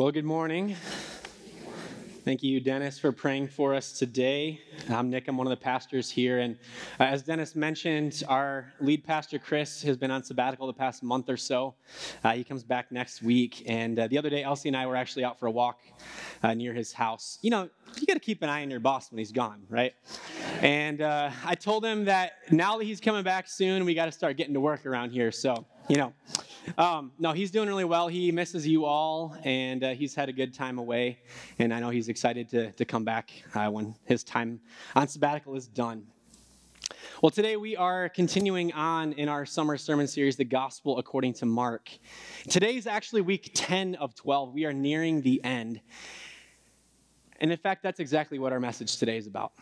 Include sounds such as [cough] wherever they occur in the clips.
Well, good morning. Thank you, Dennis, for praying for us today. I'm Nick, I'm one of the pastors here. And uh, as Dennis mentioned, our lead pastor, Chris, has been on sabbatical the past month or so. Uh, he comes back next week. And uh, the other day, Elsie and I were actually out for a walk uh, near his house. You know, you got to keep an eye on your boss when he's gone, right? And uh, I told him that now that he's coming back soon, we got to start getting to work around here. So, you know. Um, no, he's doing really well. He misses you all, and uh, he's had a good time away. And I know he's excited to, to come back uh, when his time on sabbatical is done. Well, today we are continuing on in our summer sermon series, The Gospel According to Mark. Today is actually week 10 of 12. We are nearing the end. And in fact, that's exactly what our message today is about.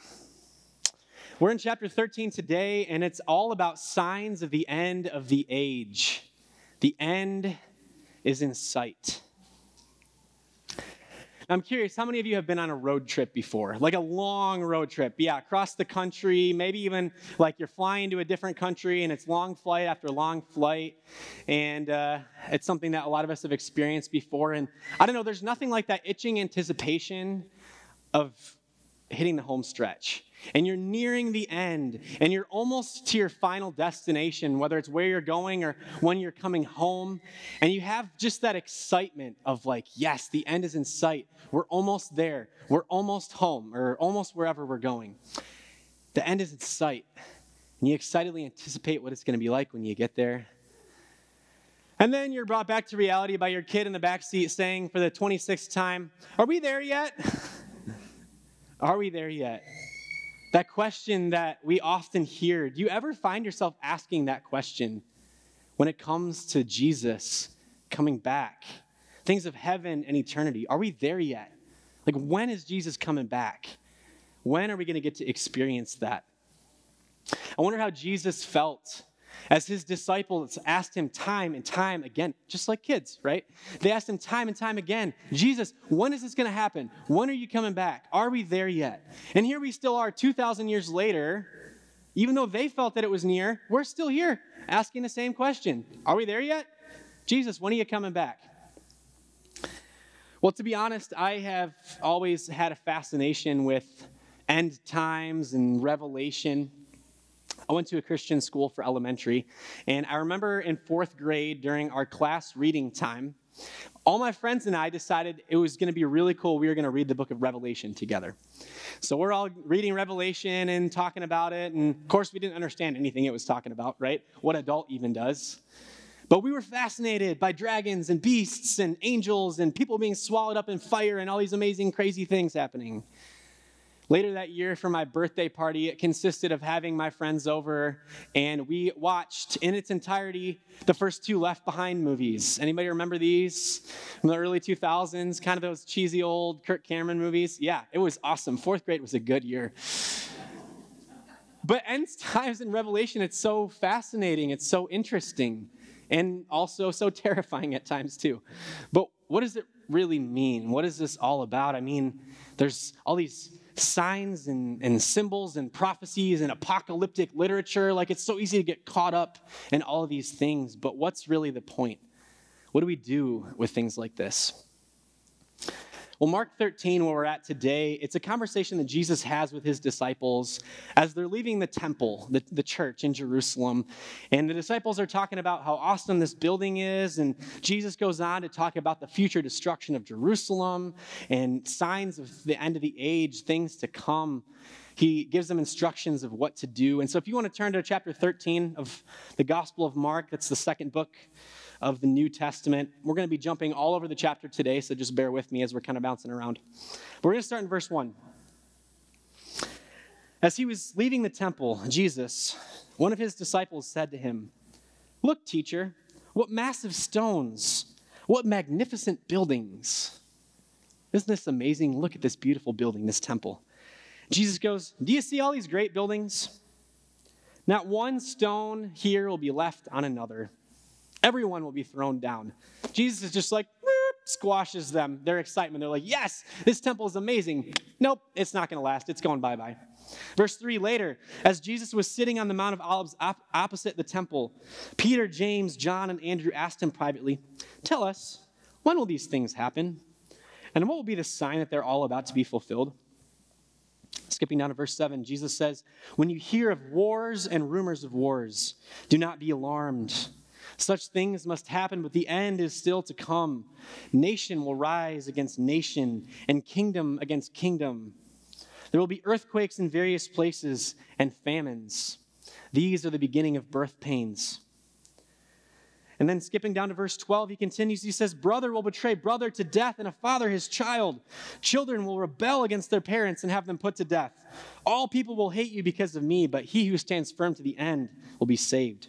We're in chapter 13 today, and it's all about signs of the end of the age. The end is in sight. I'm curious, how many of you have been on a road trip before? Like a long road trip? Yeah, across the country, maybe even like you're flying to a different country and it's long flight after long flight. And uh, it's something that a lot of us have experienced before. And I don't know, there's nothing like that itching anticipation of hitting the home stretch and you're nearing the end and you're almost to your final destination, whether it's where you're going or when you're coming home, and you have just that excitement of like, yes, the end is in sight. We're almost there. We're almost home or almost wherever we're going. The end is in sight. And you excitedly anticipate what it's going to be like when you get there. And then you're brought back to reality by your kid in the back seat saying for the 26th time, Are we there yet? [laughs] Are we there yet? That question that we often hear. Do you ever find yourself asking that question when it comes to Jesus coming back? Things of heaven and eternity. Are we there yet? Like, when is Jesus coming back? When are we going to get to experience that? I wonder how Jesus felt as his disciples asked him time and time again, just like kids, right? They asked him time and time again, Jesus, when is this going to happen? When are you coming back? Are we there yet? And here we still are 2,000 years later. Even though they felt that it was near, we're still here asking the same question Are we there yet? Jesus, when are you coming back? Well, to be honest, I have always had a fascination with end times and revelation. I went to a Christian school for elementary, and I remember in fourth grade during our class reading time, all my friends and I decided it was going to be really cool. We were going to read the book of Revelation together. So we're all reading Revelation and talking about it, and of course, we didn't understand anything it was talking about, right? What adult even does. But we were fascinated by dragons and beasts and angels and people being swallowed up in fire and all these amazing, crazy things happening. Later that year, for my birthday party, it consisted of having my friends over, and we watched in its entirety the first two Left Behind movies. Anybody remember these from the early 2000s? Kind of those cheesy old Kirk Cameron movies? Yeah, it was awesome. Fourth grade was a good year. But end times in Revelation, it's so fascinating, it's so interesting, and also so [laughs] terrifying at times, too. But what does it really mean? What is this all about? I mean, there's all these signs and, and symbols and prophecies and apocalyptic literature. Like it's so easy to get caught up in all of these things. But what's really the point? What do we do with things like this? Well, Mark 13, where we're at today, it's a conversation that Jesus has with his disciples as they're leaving the temple, the, the church in Jerusalem. And the disciples are talking about how awesome this building is. And Jesus goes on to talk about the future destruction of Jerusalem and signs of the end of the age, things to come. He gives them instructions of what to do. And so, if you want to turn to chapter 13 of the Gospel of Mark, that's the second book of the New Testament. We're going to be jumping all over the chapter today, so just bear with me as we're kind of bouncing around. We're going to start in verse 1. As he was leaving the temple, Jesus, one of his disciples, said to him, Look, teacher, what massive stones, what magnificent buildings. Isn't this amazing? Look at this beautiful building, this temple. Jesus goes, Do you see all these great buildings? Not one stone here will be left on another. Everyone will be thrown down. Jesus is just like, squashes them, their excitement. They're like, yes, this temple is amazing. Nope, it's not going to last. It's going bye bye. Verse 3 later, as Jesus was sitting on the Mount of Olives op- opposite the temple, Peter, James, John, and Andrew asked him privately, Tell us, when will these things happen? And what will be the sign that they're all about to be fulfilled? Skipping down to verse 7, Jesus says, When you hear of wars and rumors of wars, do not be alarmed. Such things must happen, but the end is still to come. Nation will rise against nation, and kingdom against kingdom. There will be earthquakes in various places and famines. These are the beginning of birth pains. And then skipping down to verse 12, he continues. He says, Brother will betray brother to death, and a father his child. Children will rebel against their parents and have them put to death. All people will hate you because of me, but he who stands firm to the end will be saved.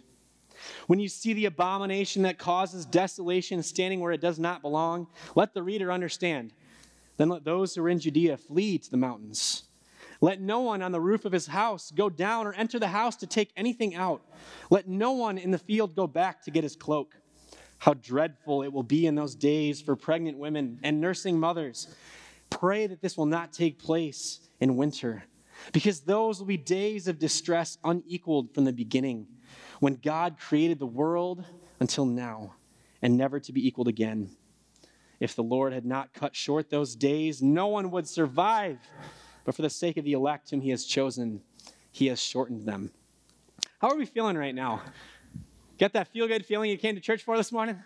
When you see the abomination that causes desolation standing where it does not belong, let the reader understand. Then let those who are in Judea flee to the mountains. Let no one on the roof of his house go down or enter the house to take anything out. Let no one in the field go back to get his cloak. How dreadful it will be in those days for pregnant women and nursing mothers. Pray that this will not take place in winter, because those will be days of distress unequaled from the beginning, when God created the world until now, and never to be equaled again. If the Lord had not cut short those days, no one would survive but for the sake of the elect whom he has chosen, he has shortened them. How are we feeling right now? Get that feel good feeling you came to church for this morning?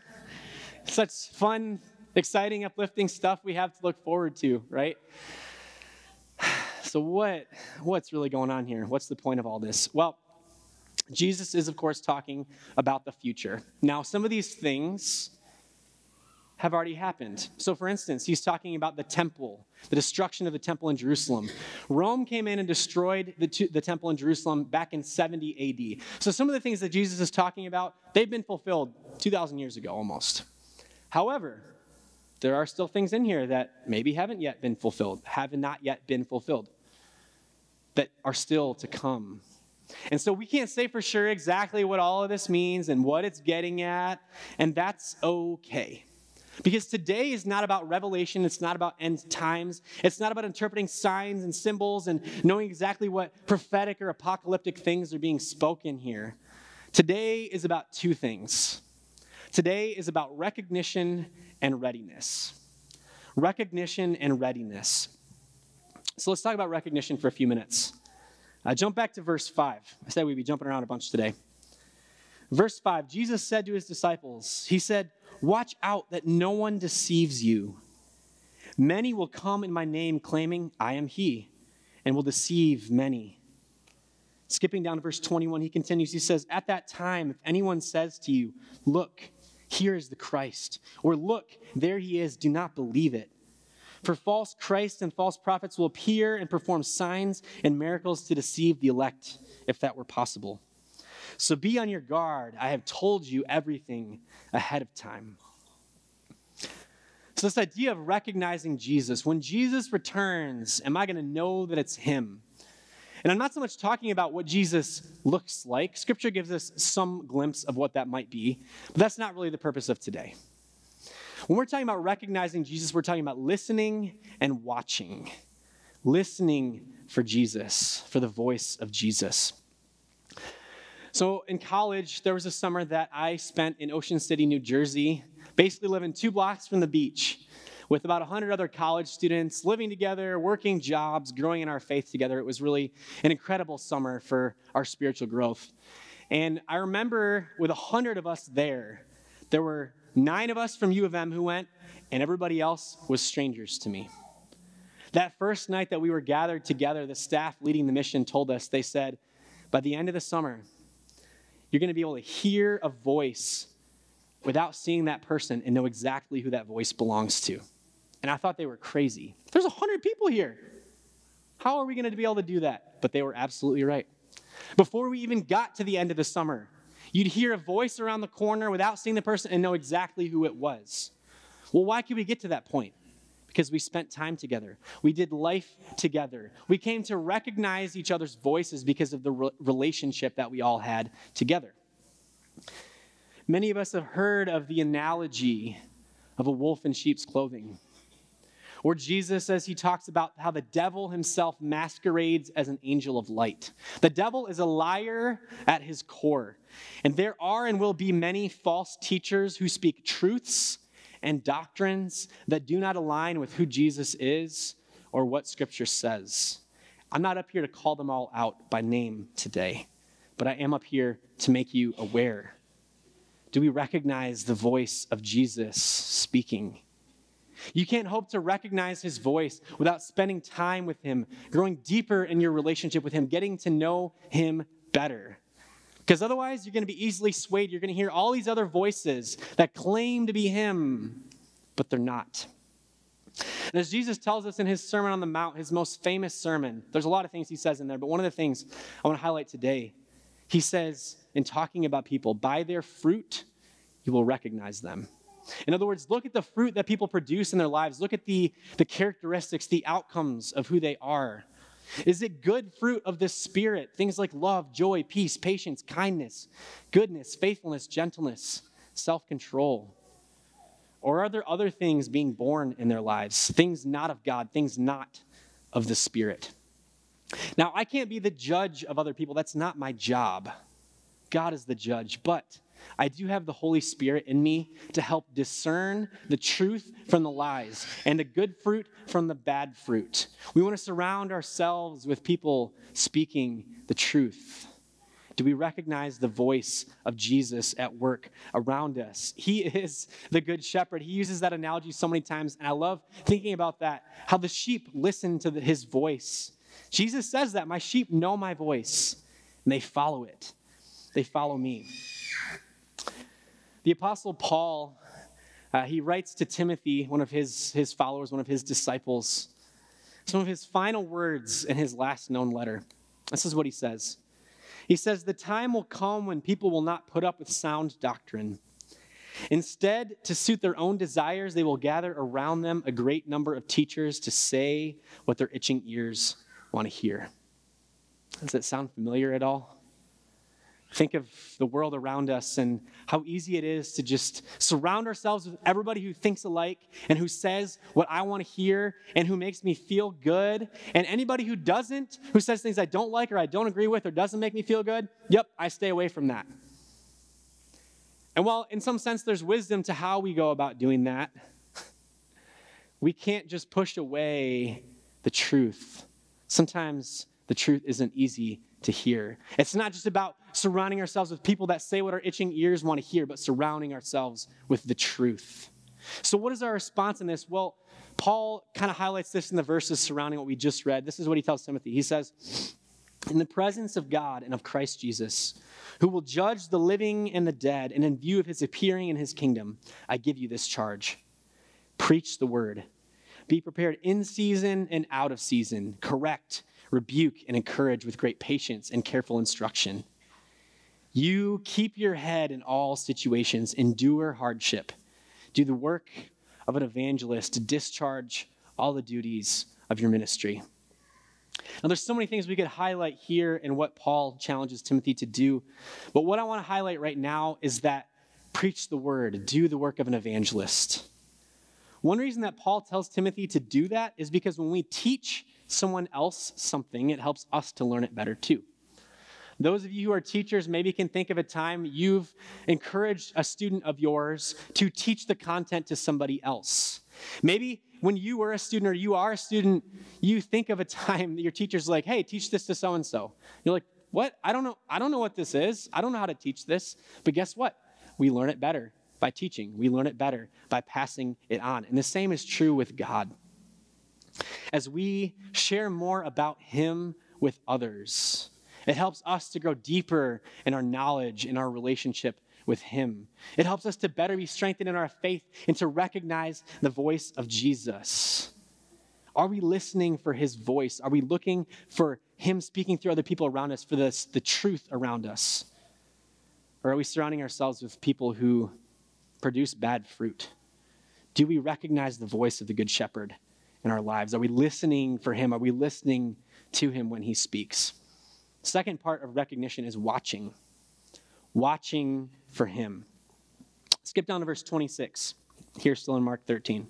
Such fun, exciting, uplifting stuff we have to look forward to, right? [sighs] So what what's really going on here? What's the point of all this? Well, Jesus is of course talking about the future. Now, some of these things have already happened. So, for instance, he's talking about the temple, the destruction of the temple in Jerusalem. Rome came in and destroyed the, the temple in Jerusalem back in 70 AD. So, some of the things that Jesus is talking about, they've been fulfilled 2,000 years ago almost. However, there are still things in here that maybe haven't yet been fulfilled, have not yet been fulfilled, that are still to come. And so we can't say for sure exactly what all of this means and what it's getting at, and that's okay. Because today is not about revelation, it's not about end times, it's not about interpreting signs and symbols and knowing exactly what prophetic or apocalyptic things are being spoken here. Today is about two things. Today is about recognition and readiness. Recognition and readiness. So let's talk about recognition for a few minutes. Uh, jump back to verse 5. I said we'd be jumping around a bunch today. Verse 5 Jesus said to his disciples, He said, Watch out that no one deceives you. Many will come in my name claiming, I am he, and will deceive many. Skipping down to verse 21, he continues. He says, At that time, if anyone says to you, Look, here is the Christ, or Look, there he is, do not believe it. For false Christs and false prophets will appear and perform signs and miracles to deceive the elect, if that were possible. So be on your guard. I have told you everything ahead of time. So, this idea of recognizing Jesus, when Jesus returns, am I going to know that it's Him? And I'm not so much talking about what Jesus looks like. Scripture gives us some glimpse of what that might be, but that's not really the purpose of today. When we're talking about recognizing Jesus, we're talking about listening and watching. Listening for Jesus, for the voice of Jesus. So in college, there was a summer that I spent in Ocean City, New Jersey, basically living two blocks from the beach with about 100 other college students living together, working jobs, growing in our faith together. It was really an incredible summer for our spiritual growth. And I remember with 100 of us there, there were nine of us from U of M who went, and everybody else was strangers to me. That first night that we were gathered together, the staff leading the mission told us, they said, by the end of the summer, you're going to be able to hear a voice without seeing that person and know exactly who that voice belongs to. And I thought they were crazy. There's 100 people here. How are we going to be able to do that? But they were absolutely right. Before we even got to the end of the summer, you'd hear a voice around the corner without seeing the person and know exactly who it was. Well, why could we get to that point? because we spent time together. We did life together. We came to recognize each other's voices because of the re- relationship that we all had together. Many of us have heard of the analogy of a wolf in sheep's clothing. Or Jesus, as he talks about how the devil himself masquerades as an angel of light. The devil is a liar at his core. And there are and will be many false teachers who speak truths and doctrines that do not align with who Jesus is or what Scripture says. I'm not up here to call them all out by name today, but I am up here to make you aware. Do we recognize the voice of Jesus speaking? You can't hope to recognize his voice without spending time with him, growing deeper in your relationship with him, getting to know him better. Because otherwise, you're going to be easily swayed. You're going to hear all these other voices that claim to be him, but they're not. And as Jesus tells us in his Sermon on the Mount, his most famous sermon, there's a lot of things he says in there, but one of the things I want to highlight today, he says, in talking about people, by their fruit, you will recognize them. In other words, look at the fruit that people produce in their lives. Look at the, the characteristics, the outcomes of who they are. Is it good fruit of the Spirit? Things like love, joy, peace, patience, kindness, goodness, faithfulness, gentleness, self control. Or are there other things being born in their lives? Things not of God, things not of the Spirit. Now, I can't be the judge of other people. That's not my job. God is the judge. But I do have the Holy Spirit in me to help discern the truth from the lies and the good fruit from the bad fruit. We want to surround ourselves with people speaking the truth. Do we recognize the voice of Jesus at work around us? He is the good shepherd. He uses that analogy so many times, and I love thinking about that how the sheep listen to the, his voice. Jesus says that my sheep know my voice, and they follow it, they follow me. The Apostle Paul, uh, he writes to Timothy, one of his, his followers, one of his disciples, some of his final words in his last known letter. This is what he says. He says, The time will come when people will not put up with sound doctrine. Instead, to suit their own desires, they will gather around them a great number of teachers to say what their itching ears want to hear. Does that sound familiar at all? Think of the world around us and how easy it is to just surround ourselves with everybody who thinks alike and who says what I want to hear and who makes me feel good. And anybody who doesn't, who says things I don't like or I don't agree with or doesn't make me feel good, yep, I stay away from that. And while in some sense there's wisdom to how we go about doing that, we can't just push away the truth. Sometimes the truth isn't easy to hear. It's not just about surrounding ourselves with people that say what our itching ears want to hear, but surrounding ourselves with the truth. So, what is our response in this? Well, Paul kind of highlights this in the verses surrounding what we just read. This is what he tells Timothy. He says, In the presence of God and of Christ Jesus, who will judge the living and the dead, and in view of his appearing in his kingdom, I give you this charge preach the word. Be prepared in season and out of season, correct rebuke, and encourage with great patience and careful instruction. You keep your head in all situations, endure hardship, do the work of an evangelist, discharge all the duties of your ministry. Now, there's so many things we could highlight here in what Paul challenges Timothy to do. But what I want to highlight right now is that preach the word, do the work of an evangelist. One reason that Paul tells Timothy to do that is because when we teach someone else something, it helps us to learn it better too. Those of you who are teachers maybe can think of a time you've encouraged a student of yours to teach the content to somebody else. Maybe when you were a student or you are a student, you think of a time that your teacher's like, hey, teach this to so and so. You're like, what? I don't know. I don't know what this is. I don't know how to teach this. But guess what? We learn it better by teaching. We learn it better by passing it on. And the same is true with God as we share more about Him with others. It helps us to grow deeper in our knowledge, in our relationship with Him. It helps us to better be strengthened in our faith and to recognize the voice of Jesus. Are we listening for His voice? Are we looking for Him speaking through other people around us, for this, the truth around us? Or are we surrounding ourselves with people who produce bad fruit? Do we recognize the voice of the Good Shepherd in our lives? Are we listening for Him? Are we listening to Him when He speaks? Second part of recognition is watching. Watching for Him. Skip down to verse 26. Here, still in Mark 13.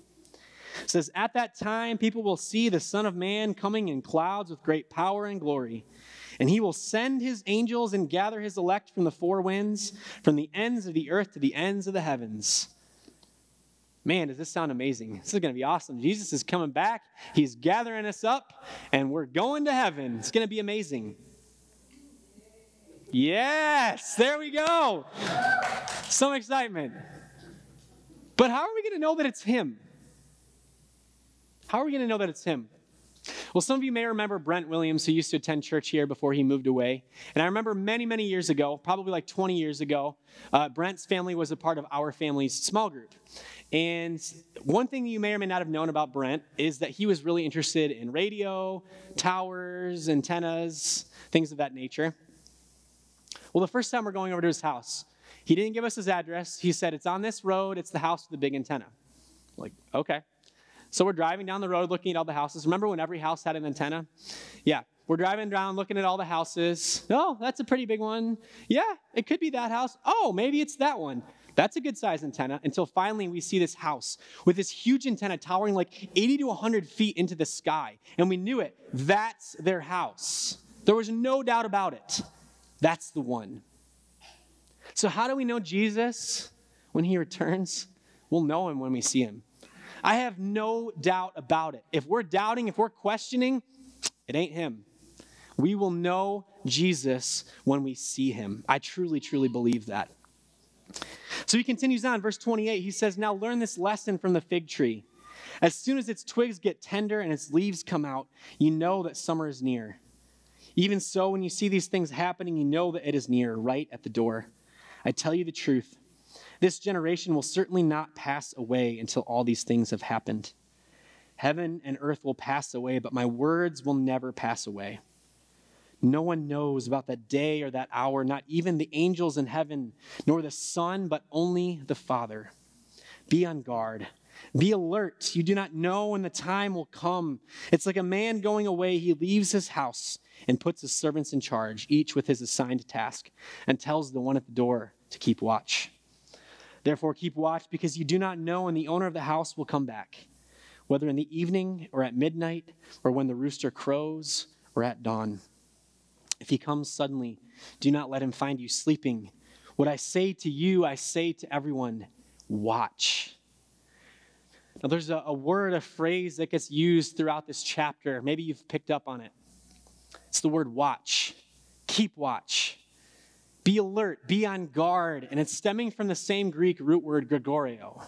It says, At that time, people will see the Son of Man coming in clouds with great power and glory. And he will send his angels and gather his elect from the four winds, from the ends of the earth to the ends of the heavens. Man, does this sound amazing? [laughs] This is going to be awesome. Jesus is coming back. He's gathering us up, and we're going to heaven. It's going to be amazing. Yes, there we go. Some excitement. But how are we going to know that it's Him? How are we going to know that it's Him? Well, some of you may remember Brent Williams, who used to attend church here before he moved away. And I remember many, many years ago, probably like 20 years ago, uh, Brent's family was a part of our family's small group. And one thing you may or may not have known about Brent is that he was really interested in radio, towers, antennas, things of that nature. Well, the first time we're going over to his house, he didn't give us his address. He said, It's on this road, it's the house with the big antenna. Like, okay. So we're driving down the road looking at all the houses. Remember when every house had an antenna? Yeah. We're driving down looking at all the houses. Oh, that's a pretty big one. Yeah, it could be that house. Oh, maybe it's that one. That's a good size antenna until finally we see this house with this huge antenna towering like 80 to 100 feet into the sky. And we knew it. That's their house. There was no doubt about it. That's the one. So, how do we know Jesus when he returns? We'll know him when we see him. I have no doubt about it. If we're doubting, if we're questioning, it ain't him. We will know Jesus when we see him. I truly, truly believe that. So he continues on, verse 28. He says, Now learn this lesson from the fig tree. As soon as its twigs get tender and its leaves come out, you know that summer is near. Even so, when you see these things happening, you know that it is near, right at the door. I tell you the truth. This generation will certainly not pass away until all these things have happened. Heaven and earth will pass away, but my words will never pass away. No one knows about that day or that hour, not even the angels in heaven, nor the Son, but only the Father. Be on guard. Be alert. You do not know when the time will come. It's like a man going away. He leaves his house and puts his servants in charge, each with his assigned task, and tells the one at the door to keep watch. Therefore, keep watch because you do not know when the owner of the house will come back, whether in the evening or at midnight, or when the rooster crows or at dawn. If he comes suddenly, do not let him find you sleeping. What I say to you, I say to everyone watch. Now, there's a, a word, a phrase that gets used throughout this chapter. Maybe you've picked up on it. It's the word watch. Keep watch. Be alert, be on guard. And it's stemming from the same Greek root word, Gregoreo.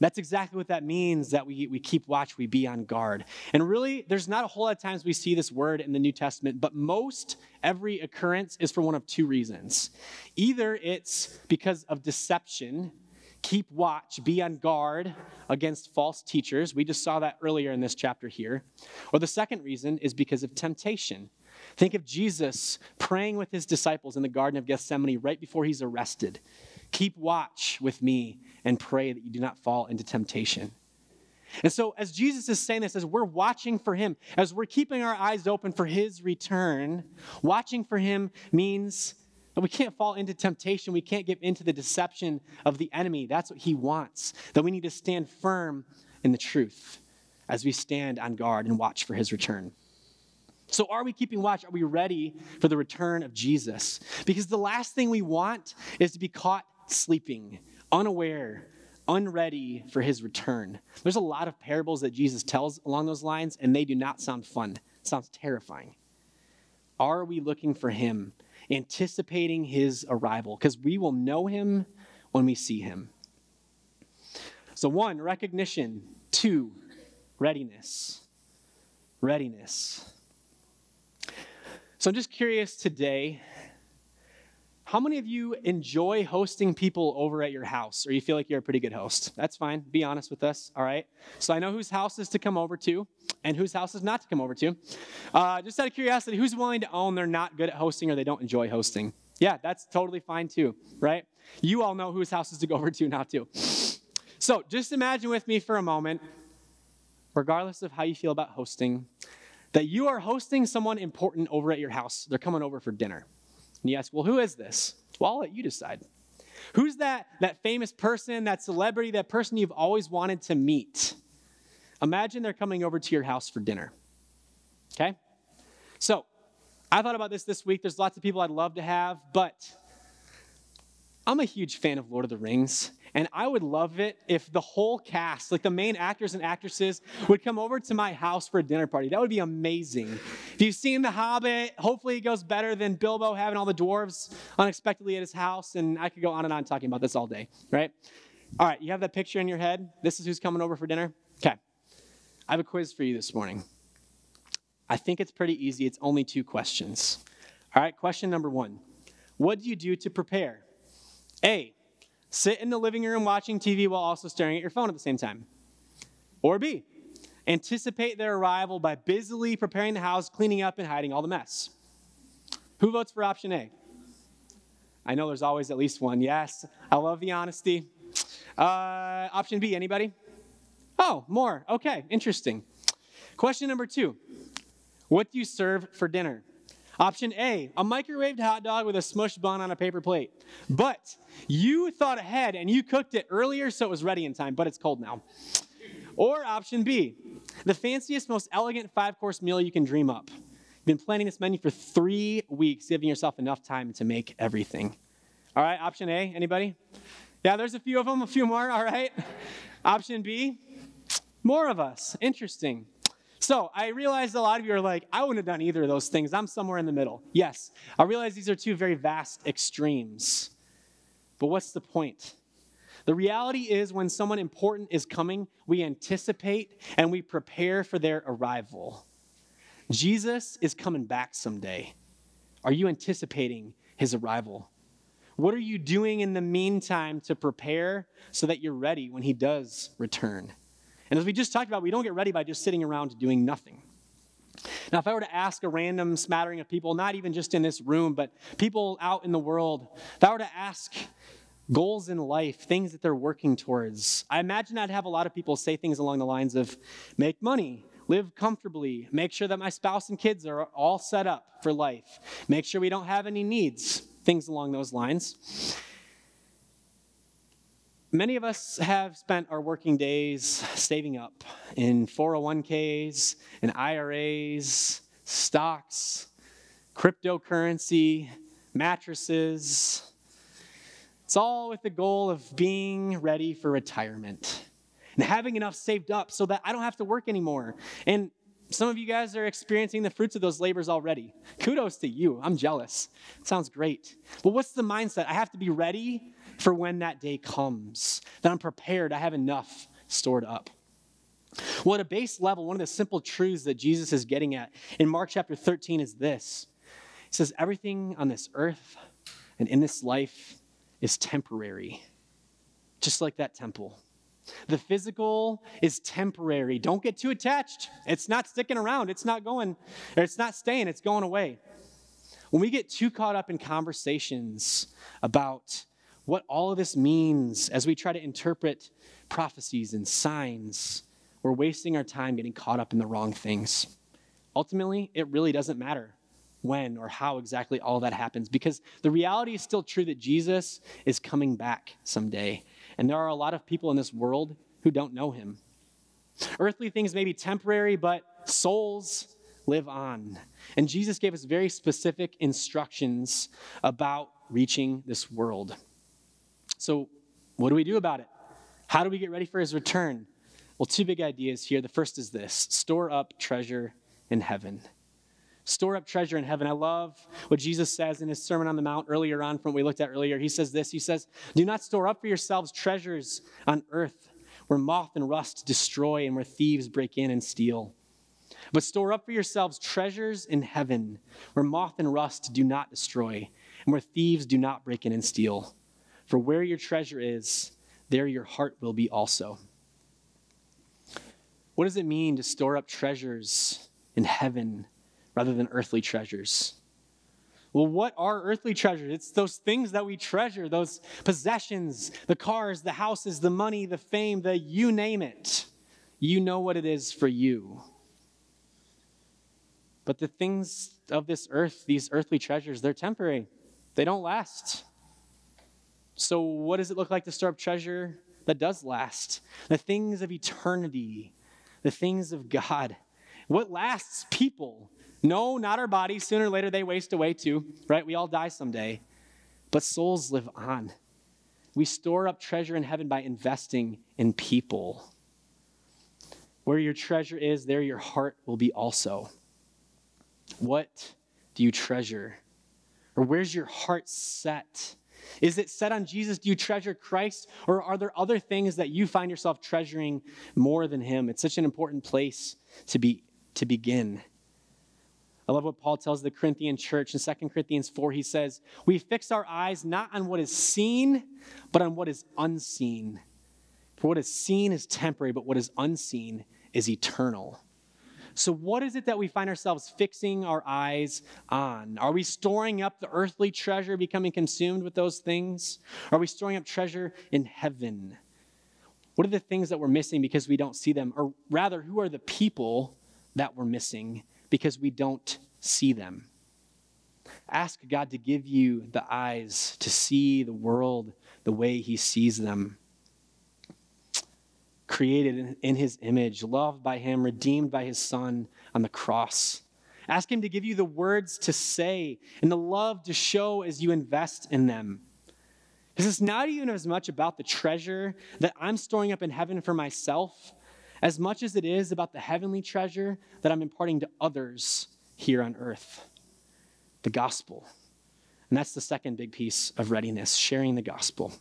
That's exactly what that means that we, we keep watch, we be on guard. And really, there's not a whole lot of times we see this word in the New Testament, but most every occurrence is for one of two reasons. Either it's because of deception, keep watch, be on guard against false teachers. We just saw that earlier in this chapter here. Or the second reason is because of temptation. Think of Jesus praying with his disciples in the Garden of Gethsemane right before he's arrested. Keep watch with me and pray that you do not fall into temptation. And so, as Jesus is saying this, as we're watching for him, as we're keeping our eyes open for his return, watching for him means that we can't fall into temptation. We can't give into the deception of the enemy. That's what he wants. That we need to stand firm in the truth as we stand on guard and watch for his return. So, are we keeping watch? Are we ready for the return of Jesus? Because the last thing we want is to be caught sleeping, unaware, unready for his return. There's a lot of parables that Jesus tells along those lines, and they do not sound fun. It sounds terrifying. Are we looking for him, anticipating his arrival? Because we will know him when we see him. So, one, recognition. Two, readiness. Readiness. So I'm just curious today how many of you enjoy hosting people over at your house, or you feel like you're a pretty good host? That's fine. Be honest with us, all right? So I know whose house is to come over to and whose house is not to come over to. Uh, just out of curiosity, who's willing to own they're not good at hosting or they don't enjoy hosting? Yeah, that's totally fine too, right? You all know whose house is to go over to, not to. So just imagine with me for a moment, regardless of how you feel about hosting, that you are hosting someone important over at your house. They're coming over for dinner. And you ask, well, who is this? Well, I'll let you decide. Who's that, that famous person, that celebrity, that person you've always wanted to meet? Imagine they're coming over to your house for dinner. Okay? So, I thought about this this week. There's lots of people I'd love to have, but I'm a huge fan of Lord of the Rings, and I would love it if the whole cast, like the main actors and actresses, would come over to my house for a dinner party. That would be amazing. If you've seen The Hobbit, hopefully it goes better than Bilbo having all the dwarves unexpectedly at his house, and I could go on and on talking about this all day, right? All right, you have that picture in your head? This is who's coming over for dinner? Okay. I have a quiz for you this morning. I think it's pretty easy. It's only two questions. All right, question number one What do you do to prepare? A, sit in the living room watching TV while also staring at your phone at the same time. Or B, anticipate their arrival by busily preparing the house, cleaning up, and hiding all the mess. Who votes for option A? I know there's always at least one. Yes, I love the honesty. Uh, option B, anybody? Oh, more. Okay, interesting. Question number two What do you serve for dinner? Option A, a microwaved hot dog with a smushed bun on a paper plate. But you thought ahead and you cooked it earlier so it was ready in time, but it's cold now. Or option B, the fanciest, most elegant five course meal you can dream up. You've been planning this menu for three weeks, giving yourself enough time to make everything. All right, option A, anybody? Yeah, there's a few of them, a few more, all right. Option B, more of us. Interesting. So I realize a lot of you are like, I wouldn't have done either of those things. I'm somewhere in the middle. Yes, I realize these are two very vast extremes. But what's the point? The reality is, when someone important is coming, we anticipate and we prepare for their arrival. Jesus is coming back someday. Are you anticipating his arrival? What are you doing in the meantime to prepare so that you're ready when he does return? And as we just talked about, we don't get ready by just sitting around doing nothing. Now, if I were to ask a random smattering of people, not even just in this room, but people out in the world, if I were to ask goals in life, things that they're working towards, I imagine I'd have a lot of people say things along the lines of make money, live comfortably, make sure that my spouse and kids are all set up for life, make sure we don't have any needs, things along those lines. Many of us have spent our working days saving up in 401ks and IRAs, stocks, cryptocurrency, mattresses. It's all with the goal of being ready for retirement and having enough saved up so that I don't have to work anymore. And some of you guys are experiencing the fruits of those labors already. Kudos to you. I'm jealous. Sounds great. But what's the mindset? I have to be ready for when that day comes, that I'm prepared, I have enough stored up. Well, at a base level, one of the simple truths that Jesus is getting at in Mark chapter 13 is this He says, Everything on this earth and in this life is temporary, just like that temple. The physical is temporary. Don't get too attached. It's not sticking around. It's not going, or it's not staying, it's going away. When we get too caught up in conversations about what all of this means as we try to interpret prophecies and signs. We're wasting our time getting caught up in the wrong things. Ultimately, it really doesn't matter when or how exactly all that happens because the reality is still true that Jesus is coming back someday. And there are a lot of people in this world who don't know him. Earthly things may be temporary, but souls live on. And Jesus gave us very specific instructions about reaching this world. So, what do we do about it? How do we get ready for his return? Well, two big ideas here. The first is this store up treasure in heaven. Store up treasure in heaven. I love what Jesus says in his Sermon on the Mount earlier on from what we looked at earlier. He says this He says, Do not store up for yourselves treasures on earth where moth and rust destroy and where thieves break in and steal. But store up for yourselves treasures in heaven where moth and rust do not destroy and where thieves do not break in and steal. For where your treasure is, there your heart will be also. What does it mean to store up treasures in heaven rather than earthly treasures? Well, what are earthly treasures? It's those things that we treasure, those possessions, the cars, the houses, the money, the fame, the you name it. You know what it is for you. But the things of this earth, these earthly treasures, they're temporary, they don't last. So, what does it look like to store up treasure that does last? The things of eternity, the things of God. What lasts people? No, not our bodies. Sooner or later, they waste away too, right? We all die someday. But souls live on. We store up treasure in heaven by investing in people. Where your treasure is, there your heart will be also. What do you treasure? Or where's your heart set? Is it set on Jesus? Do you treasure Christ? Or are there other things that you find yourself treasuring more than Him? It's such an important place to, be, to begin. I love what Paul tells the Corinthian church in 2 Corinthians 4. He says, We fix our eyes not on what is seen, but on what is unseen. For what is seen is temporary, but what is unseen is eternal. So, what is it that we find ourselves fixing our eyes on? Are we storing up the earthly treasure, becoming consumed with those things? Are we storing up treasure in heaven? What are the things that we're missing because we don't see them? Or rather, who are the people that we're missing because we don't see them? Ask God to give you the eyes to see the world the way He sees them created in his image, loved by him, redeemed by his son on the cross. Ask him to give you the words to say and the love to show as you invest in them. Because it's not even as much about the treasure that I'm storing up in heaven for myself, as much as it is about the heavenly treasure that I'm imparting to others here on earth the gospel. And that's the second big piece of readiness sharing the gospel.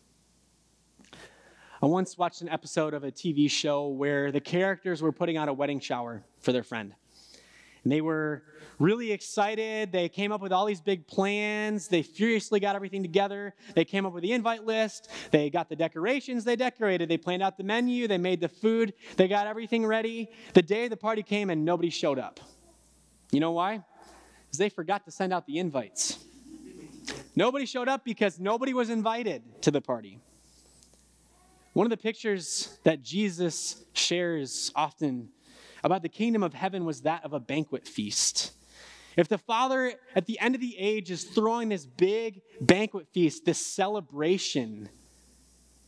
I once watched an episode of a TV show where the characters were putting on a wedding shower for their friend. And they were really excited. They came up with all these big plans. They furiously got everything together. They came up with the invite list. They got the decorations they decorated. They planned out the menu. They made the food. They got everything ready. The day the party came and nobody showed up. You know why? Because they forgot to send out the invites. Nobody showed up because nobody was invited to the party. One of the pictures that Jesus shares often about the kingdom of heaven was that of a banquet feast. If the Father at the end of the age is throwing this big banquet feast, this celebration,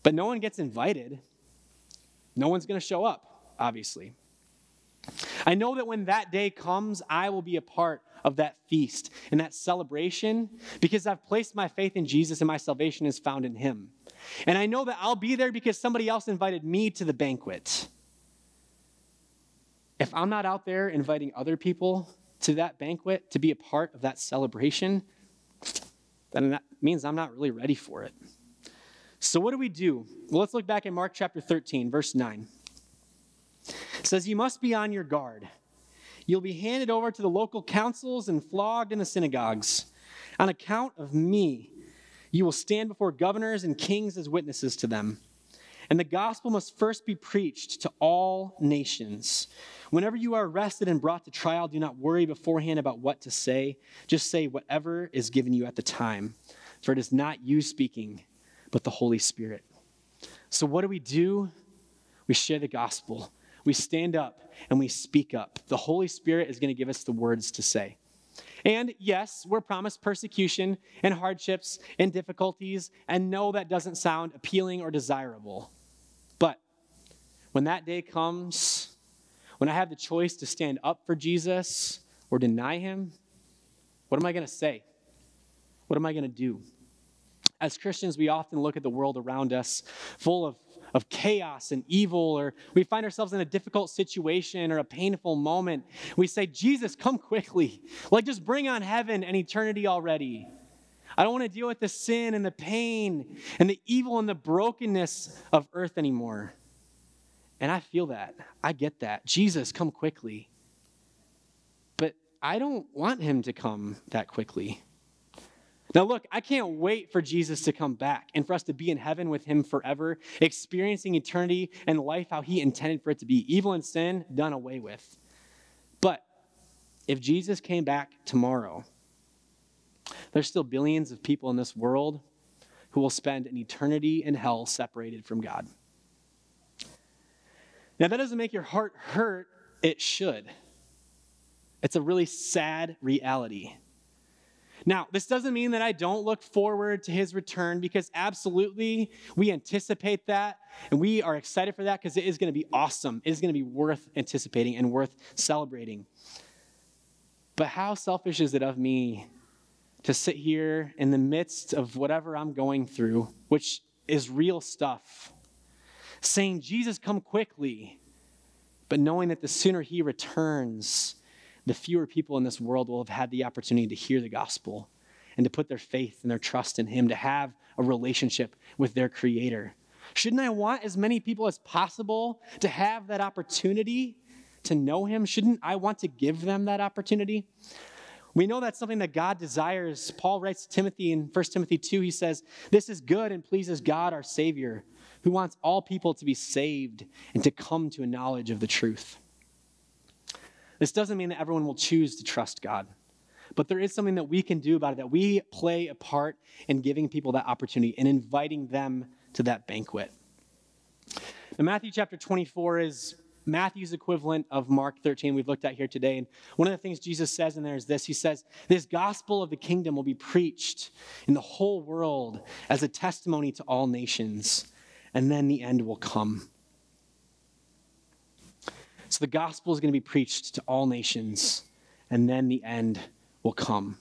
but no one gets invited, no one's going to show up, obviously. I know that when that day comes, I will be a part of that feast and that celebration because I've placed my faith in Jesus and my salvation is found in Him. And I know that I'll be there because somebody else invited me to the banquet. If I'm not out there inviting other people to that banquet to be a part of that celebration, then that means I'm not really ready for it. So, what do we do? Well, let's look back at Mark chapter 13, verse 9. It says, You must be on your guard. You'll be handed over to the local councils and flogged in the synagogues. On account of me, you will stand before governors and kings as witnesses to them. And the gospel must first be preached to all nations. Whenever you are arrested and brought to trial, do not worry beforehand about what to say. Just say whatever is given you at the time. For it is not you speaking, but the Holy Spirit. So, what do we do? We share the gospel. We stand up and we speak up. The Holy Spirit is going to give us the words to say. And yes, we're promised persecution and hardships and difficulties, and no, that doesn't sound appealing or desirable. But when that day comes, when I have the choice to stand up for Jesus or deny him, what am I going to say? What am I going to do? As Christians, we often look at the world around us full of of chaos and evil, or we find ourselves in a difficult situation or a painful moment, we say, Jesus, come quickly. Like, just bring on heaven and eternity already. I don't want to deal with the sin and the pain and the evil and the brokenness of earth anymore. And I feel that. I get that. Jesus, come quickly. But I don't want him to come that quickly. Now, look, I can't wait for Jesus to come back and for us to be in heaven with him forever, experiencing eternity and life how he intended for it to be. Evil and sin done away with. But if Jesus came back tomorrow, there's still billions of people in this world who will spend an eternity in hell separated from God. Now, that doesn't make your heart hurt, it should. It's a really sad reality. Now, this doesn't mean that I don't look forward to his return because absolutely we anticipate that and we are excited for that because it is going to be awesome. It is going to be worth anticipating and worth celebrating. But how selfish is it of me to sit here in the midst of whatever I'm going through, which is real stuff. Saying, Jesus, come quickly, but knowing that the sooner he returns, the fewer people in this world will have had the opportunity to hear the gospel and to put their faith and their trust in him, to have a relationship with their creator. Shouldn't I want as many people as possible to have that opportunity to know him? Shouldn't I want to give them that opportunity? We know that's something that God desires. Paul writes to Timothy in 1 Timothy 2, he says, This is good and pleases God our Savior, who wants all people to be saved and to come to a knowledge of the truth. This doesn't mean that everyone will choose to trust God, but there is something that we can do about it, that we play a part in giving people that opportunity and inviting them to that banquet. Now, Matthew chapter 24 is Matthew's equivalent of Mark 13 we've looked at here today. And one of the things Jesus says in there is this He says, This gospel of the kingdom will be preached in the whole world as a testimony to all nations, and then the end will come. So the gospel is going to be preached to all nations, and then the end will come.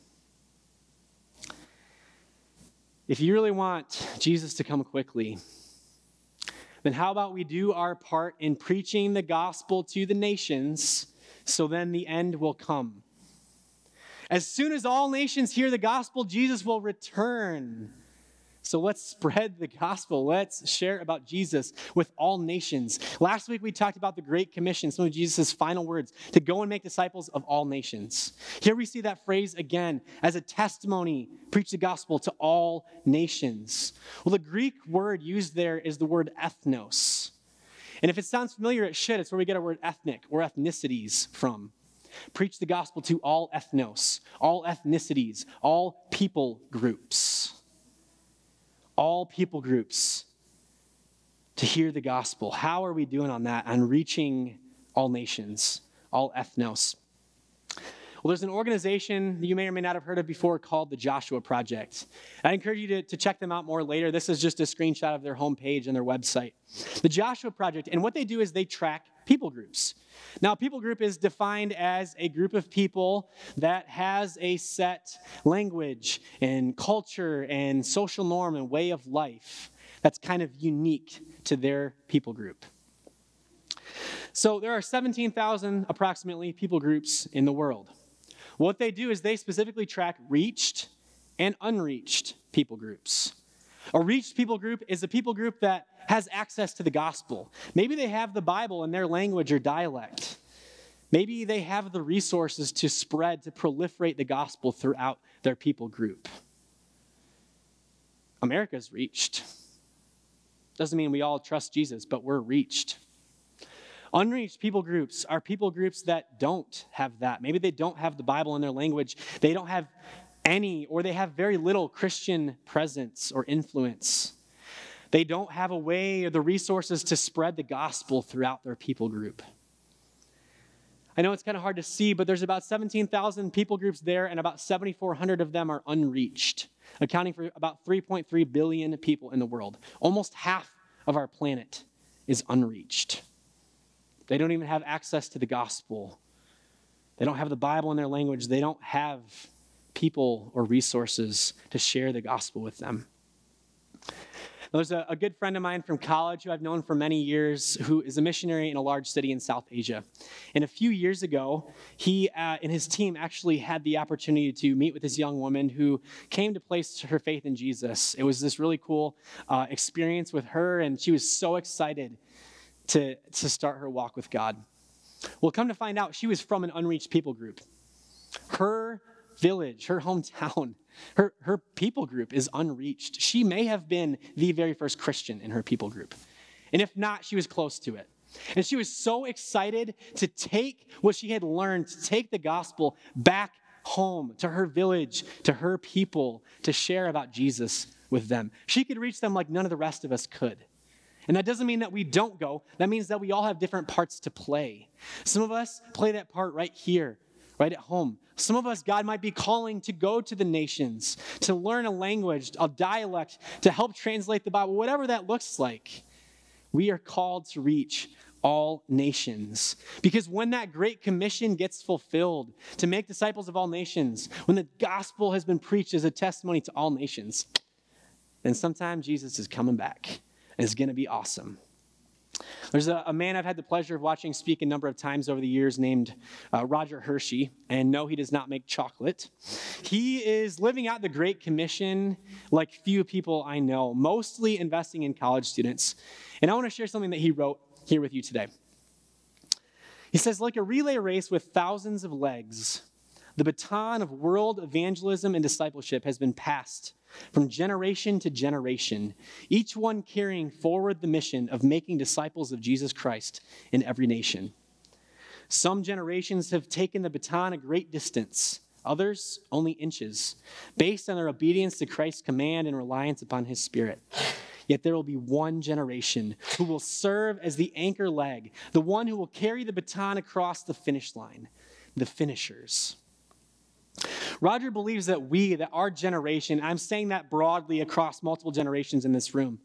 If you really want Jesus to come quickly, then how about we do our part in preaching the gospel to the nations so then the end will come? As soon as all nations hear the gospel, Jesus will return so let's spread the gospel. Let's share about Jesus with all nations. Last week we talked about the Great Commission, some of Jesus' final words to go and make disciples of all nations. Here we see that phrase again as a testimony preach the gospel to all nations. Well, the Greek word used there is the word ethnos. And if it sounds familiar, it should. It's where we get our word ethnic or ethnicities from. Preach the gospel to all ethnos, all ethnicities, all people groups all people groups to hear the gospel. How are we doing on that, on reaching all nations, all ethnos? Well, there's an organization that you may or may not have heard of before called the Joshua Project. I encourage you to, to check them out more later. This is just a screenshot of their homepage and their website. The Joshua Project, and what they do is they track people groups. Now, people group is defined as a group of people that has a set language and culture and social norm and way of life that's kind of unique to their people group. So there are 17,000 approximately people groups in the world. What they do is they specifically track reached and unreached people groups. A reached people group is a people group that has access to the gospel. Maybe they have the Bible in their language or dialect. Maybe they have the resources to spread, to proliferate the gospel throughout their people group. America's reached. Doesn't mean we all trust Jesus, but we're reached. Unreached people groups are people groups that don't have that. Maybe they don't have the Bible in their language. They don't have any, or they have very little Christian presence or influence. They don't have a way or the resources to spread the gospel throughout their people group. I know it's kind of hard to see, but there's about 17,000 people groups there, and about 7,400 of them are unreached, accounting for about 3.3 billion people in the world. Almost half of our planet is unreached. They don't even have access to the gospel. They don't have the Bible in their language. They don't have people or resources to share the gospel with them. There's a, a, good friend of mine from college who I've known for many years who is a missionary in a large city in South Asia. And a few years ago, he uh, and his team actually had the opportunity to meet with this young woman who came to place her faith in Jesus. It was this really cool uh, experience with her, and she was so excited to, to start her walk with God. Well, come to find out, she was from an unreached people group. Her village, her hometown, [laughs] her, her people group is unreached. She may have been the very first Christian in her people group. And if not, she was close to it. And she was so excited to take what she had learned, to take the gospel back home to her village, to her people, to share about Jesus with them. She could reach them like none of the rest of us could. And that doesn't mean that we don't go. That means that we all have different parts to play. Some of us play that part right here, right at home. Some of us, God might be calling to go to the nations, to learn a language, a dialect, to help translate the Bible, whatever that looks like. We are called to reach all nations. Because when that great commission gets fulfilled to make disciples of all nations, when the gospel has been preached as a testimony to all nations, then sometime Jesus is coming back. And it's going to be awesome. There's a, a, man I've had the pleasure of watching speak a number of times over the years named uh, Roger Hershey. And no, he does not make chocolate. He is living out the Great Commission like few people I know, mostly investing in college students. And I want to share something that he wrote here with you today. He says, like a relay race with thousands of legs, the baton of world evangelism and discipleship has been passed from generation to generation, each one carrying forward the mission of making disciples of Jesus Christ in every nation. Some generations have taken the baton a great distance, others only inches, based on their obedience to Christ's command and reliance upon his Spirit. Yet there will be one generation who will serve as the anchor leg, the one who will carry the baton across the finish line, the finishers. Roger believes that we, that our generation, I'm saying that broadly across multiple generations in this room,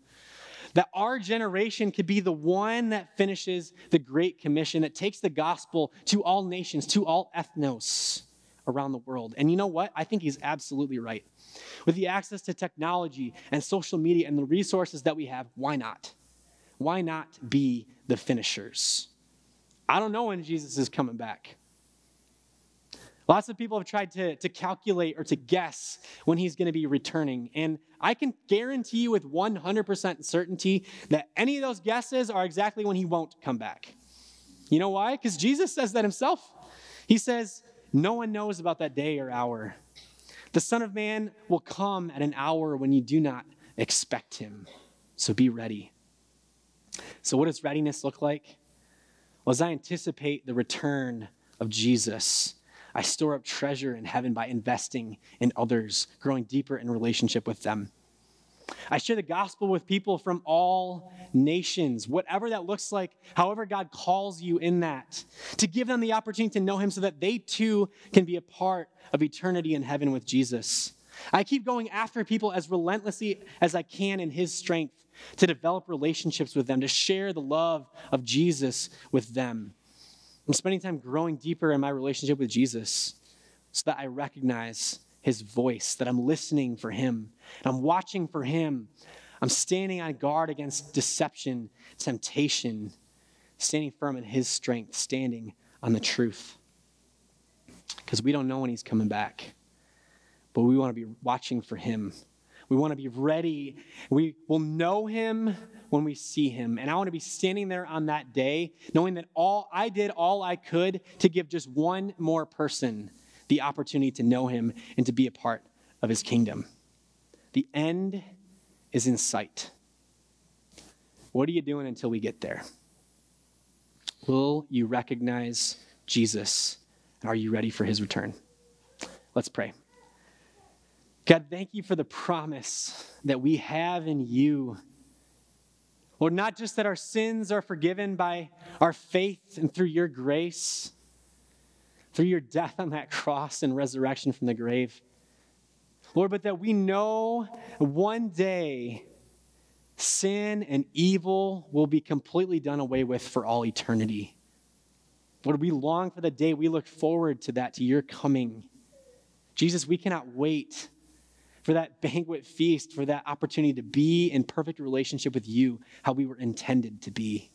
that our generation could be the one that finishes the Great Commission, that takes the gospel to all nations, to all ethnos around the world. And you know what? I think he's absolutely right. With the access to technology and social media and the resources that we have, why not? Why not be the finishers? I don't know when Jesus is coming back. Lots of people have tried to, to calculate or to guess when he's going to be returning. And I can guarantee you with 100% certainty that any of those guesses are exactly when he won't come back. You know why? Because Jesus says that himself. He says, No one knows about that day or hour. The Son of Man will come at an hour when you do not expect him. So be ready. So, what does readiness look like? Well, as I anticipate the return of Jesus, I store up treasure in heaven by investing in others, growing deeper in relationship with them. I share the gospel with people from all nations, whatever that looks like, however God calls you in that, to give them the opportunity to know Him so that they too can be a part of eternity in heaven with Jesus. I keep going after people as relentlessly as I can in His strength to develop relationships with them, to share the love of Jesus with them. I'm spending time growing deeper in my relationship with Jesus so that I recognize his voice, that I'm listening for him, I'm watching for him. I'm standing on guard against deception, temptation, standing firm in his strength, standing on the truth. Because we don't know when he's coming back, but we want to be watching for him. We want to be ready. We will know him when we see him. And I want to be standing there on that day, knowing that all I did all I could to give just one more person the opportunity to know him and to be a part of his kingdom. The end is in sight. What are you doing until we get there? Will you recognize Jesus? And are you ready for his return? Let's pray. God, thank you for the promise that we have in you. Lord, not just that our sins are forgiven by our faith and through your grace, through your death on that cross and resurrection from the grave, Lord, but that we know one day sin and evil will be completely done away with for all eternity. Lord, we long for the day. We look forward to that, to your coming. Jesus, we cannot wait for that [laughs] banquet feast, for that opportunity to be in perfect relationship with you, how we were intended to be.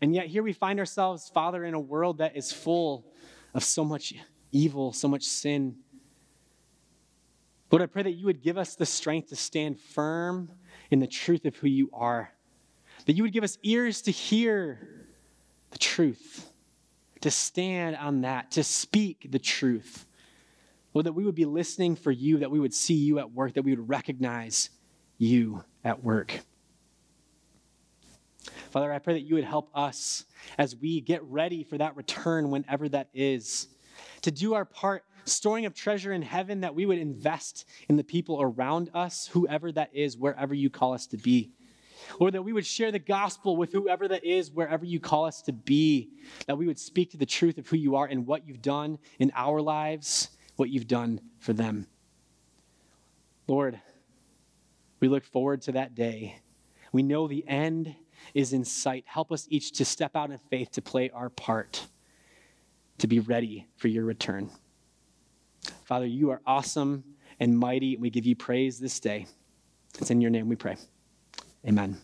And yet, here we find ourselves, Father, in a world that is full of so much evil, so much sin. Lord, I pray that you would give us the strength to stand firm in the truth of who you are, that you would give us ears to hear the truth, to stand on that, to speak the truth. Lord, that we would be listening for you, that we would see you at work, that we would recognize you at work. Father, I pray that you would help us as we get ready for that return, whenever that is, to do our part, storing up treasure in heaven, that we would invest in the people around us, whoever that is, wherever you call us to be. Lord, that we would share the gospel with whoever that is, wherever you call us to be, that we would speak to the truth of who you are and what you've done in our lives what you've done for them. Lord, we look forward to that day. We know the end is in sight. Help us each to step out in faith to play our part, to be ready for your return. Father, you are awesome, and mighty. And we give you praise this day. It's in your name we pray. Amen.